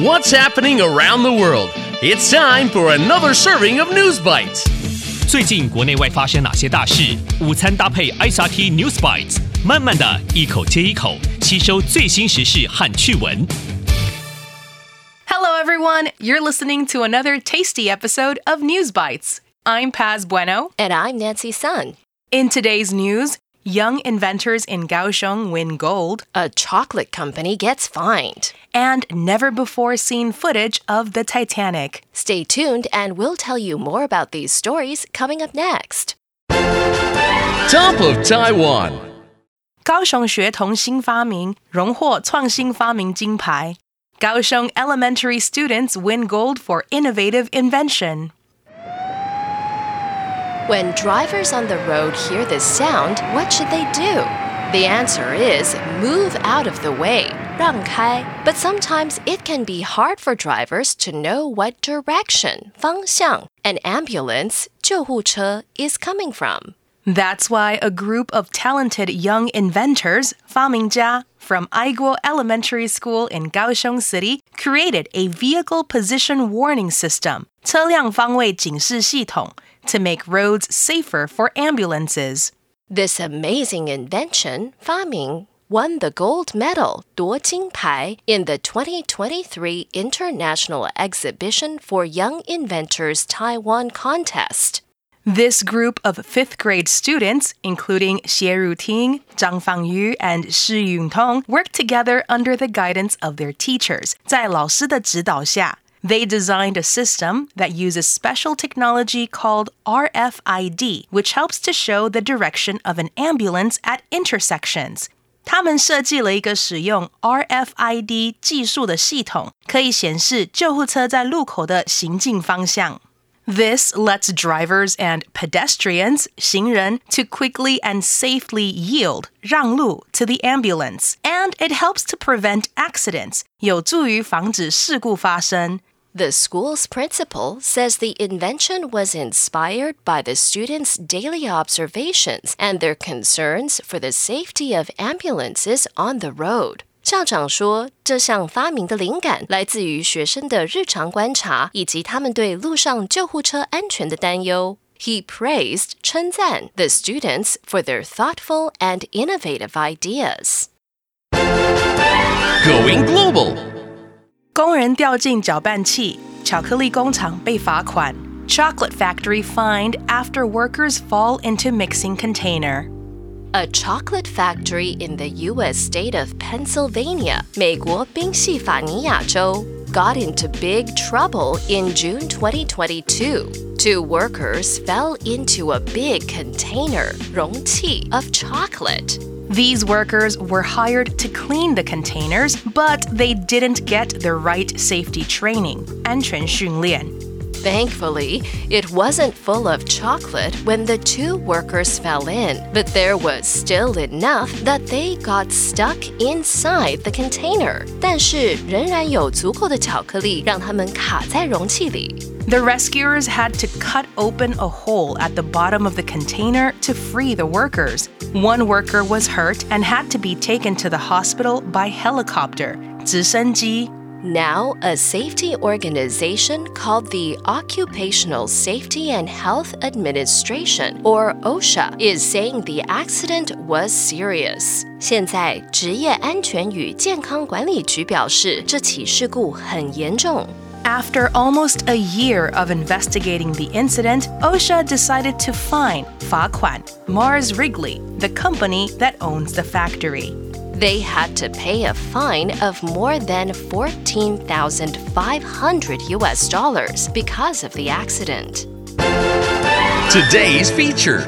What's happening around the world? It's time for another serving of News Bites. 最近国内外发生哪些大事？午餐搭配 ICRT News Bites，慢慢的一口接一口吸收最新时事和趣闻。Hello everyone, you're listening to another tasty episode of News Bites. I'm Paz Bueno. And I'm Nancy Sun. In today's news, young inventors in Kaohsiung win gold, A chocolate company gets fined. and never before seen footage of the Titanic. Stay tuned, and we'll tell you more about these stories coming up next. Top of Taiwan. 高雄学童新发明荣获创新发明金牌。高雄 elementary students win gold for innovative invention. When drivers on the road hear this sound, what should they do? The answer is move out of the way, 让开. But sometimes it can be hard for drivers to know what direction, 方向, an ambulance, 救护车, is coming from. That's why a group of talented young inventors, 发明家, from Aiguo Elementary School in Kaohsiung City created a vehicle position warning system, 车辆方位警示系统, to make roads safer for ambulances. This amazing invention, 发明, won the gold medal 夺金牌 in the 2023 International Exhibition for Young Inventors Taiwan contest. This group of fifth grade students, including Xie Ruting, Zhang Fangyu, and Shi Yuntong, worked together under the guidance of their teachers. 在老师的指导下, they designed a system that uses special technology called RFID, which helps to show the direction of an ambulance at intersections. 他们设计了一个使用 RFID 技术的系统，可以显示救护车在路口的行进方向。This lets drivers and pedestrians, 行人, to quickly and safely yield, 让路 to the ambulance, and it helps to prevent accidents, 有助于防止事故发生。 The school's principal says the invention was inspired by the students' daily observations and their concerns for the safety of ambulances on the road. 校长说，这项发明的灵感来自于学生的日常观察以及他们对路上救护车安全的担忧。He praised 称赞 the students for their thoughtful and innovative ideas. Going global. 工人掉进搅拌器，巧克力工厂被罚款。Chocolate factory fined after workers fall into mixing container. A chocolate factory in the U.S. state of Pennsylvania, 美国宾夕法尼亚州, got into big trouble in June 2022. Two workers fell into a big container, 容器, of chocolate. These workers were hired to clean the containers, but they didn't get the right safety training. 安全训练。 Thankfully, it wasn't full of chocolate when the two workers fell in, but there was still enough that they got stuck inside the container. 但是仍然有足够的巧克力让他们卡在容器里。 The rescuers had to cut open a hole at the bottom of the container to free the workers. One worker was hurt and had to be taken to the hospital by helicopter. 直升机 Now, a safety organization called the Occupational Safety and Health Administration, or OSHA, is saying the accident was serious. 现在，职业安全与健康管理局表示，这起事故很严重。 After almost a year of investigating the incident, OSHA decided to fine 罚款 Mars Wrigley, the company that owns the factory. They had to pay a fine of more than 14,500 US dollars because of the accident. Today's feature.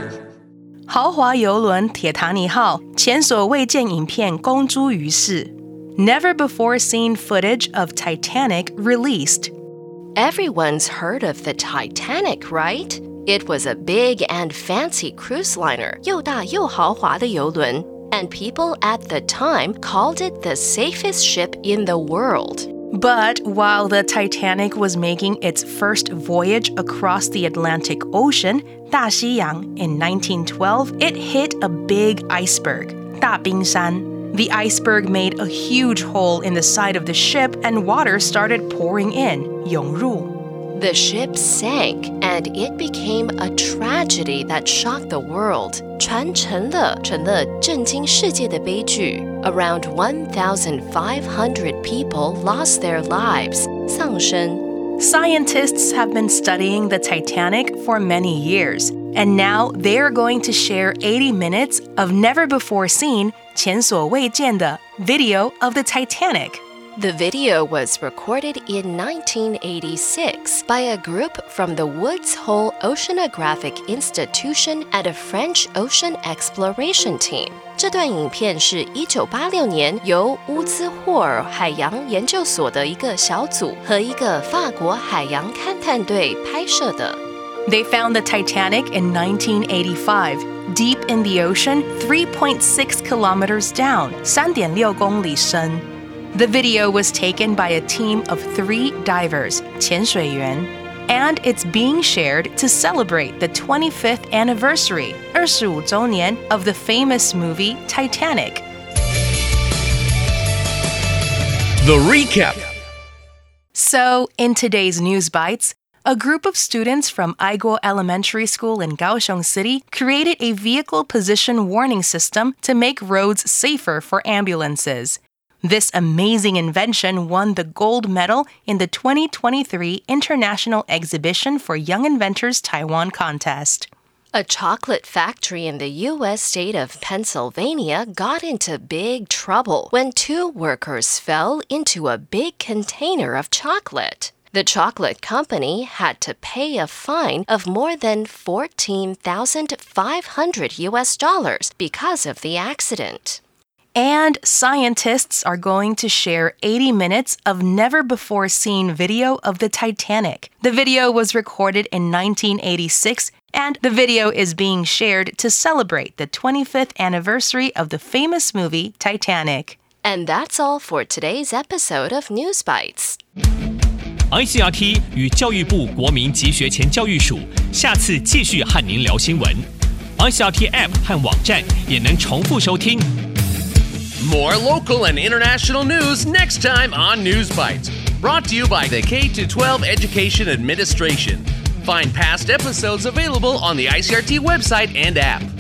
豪华游轮铁达尼号前所未见影片公诸于世。Never before seen footage of Titanic released. Everyone's heard of the Titanic, right? It was a big and fancy cruise liner, 又大又豪华的游轮, and people at the time called it the safest ship in the world. But while the Titanic was making its first voyage across the Atlantic Ocean, 大西洋, in 1912, it hit a big iceberg, 大冰山. The iceberg made a huge hole in the side of the ship and water started pouring in, 涌入. The ship sank and it became a tragedy that shocked the world. 船沉了，成了震惊世界的悲剧。Around 1,500 people lost their lives. 丧生。Scientists have been studying the Titanic for many years, and now they are going to share 80 minutes of never before seen 前所未见的 video of the Titanic. The video was recorded in 1986 by a group from the Woods Hole Oceanographic Institution at a French ocean exploration team. 这段影片是一九八六年由乌兹霍尔海洋研究所的一个小组和一个法国海洋勘探队拍摄的。They found the Titanic in 1985, deep in the ocean, 3.6 kilometers down, 3.6公里深. The video was taken by a team of three divers, 潜水员, and it's being shared to celebrate the 25th anniversary, 25周年, of the famous movie Titanic. The recap. So, in today's News Bites, a group of students from Aigo Elementary School in Kaohsiung City created a vehicle position warning system to make roads safer for ambulances. This amazing invention won the gold medal in the 2023 International Exhibition for Young Inventors Taiwan contest. A chocolate factory in the U.S. state of Pennsylvania got into big trouble when two workers fell into a big container of chocolate. The chocolate company had to pay a fine of more than 14,500 US dollars because of the accident. And scientists are going to share 80 minutes of never before seen video of the Titanic. The video was recorded in 1986, and the video is being shared to celebrate the 25th anniversary of the famous movie Titanic. And that's all for today's episode of News Bites. ICRT 与教育部国民及学前教育署下次继续和您聊新闻。ICRT App 和网站也能重复收听。 More local and international news next time on News Bites. Brought to you by the K 12 Education Administration. Find past episodes available on the ICRT website and app.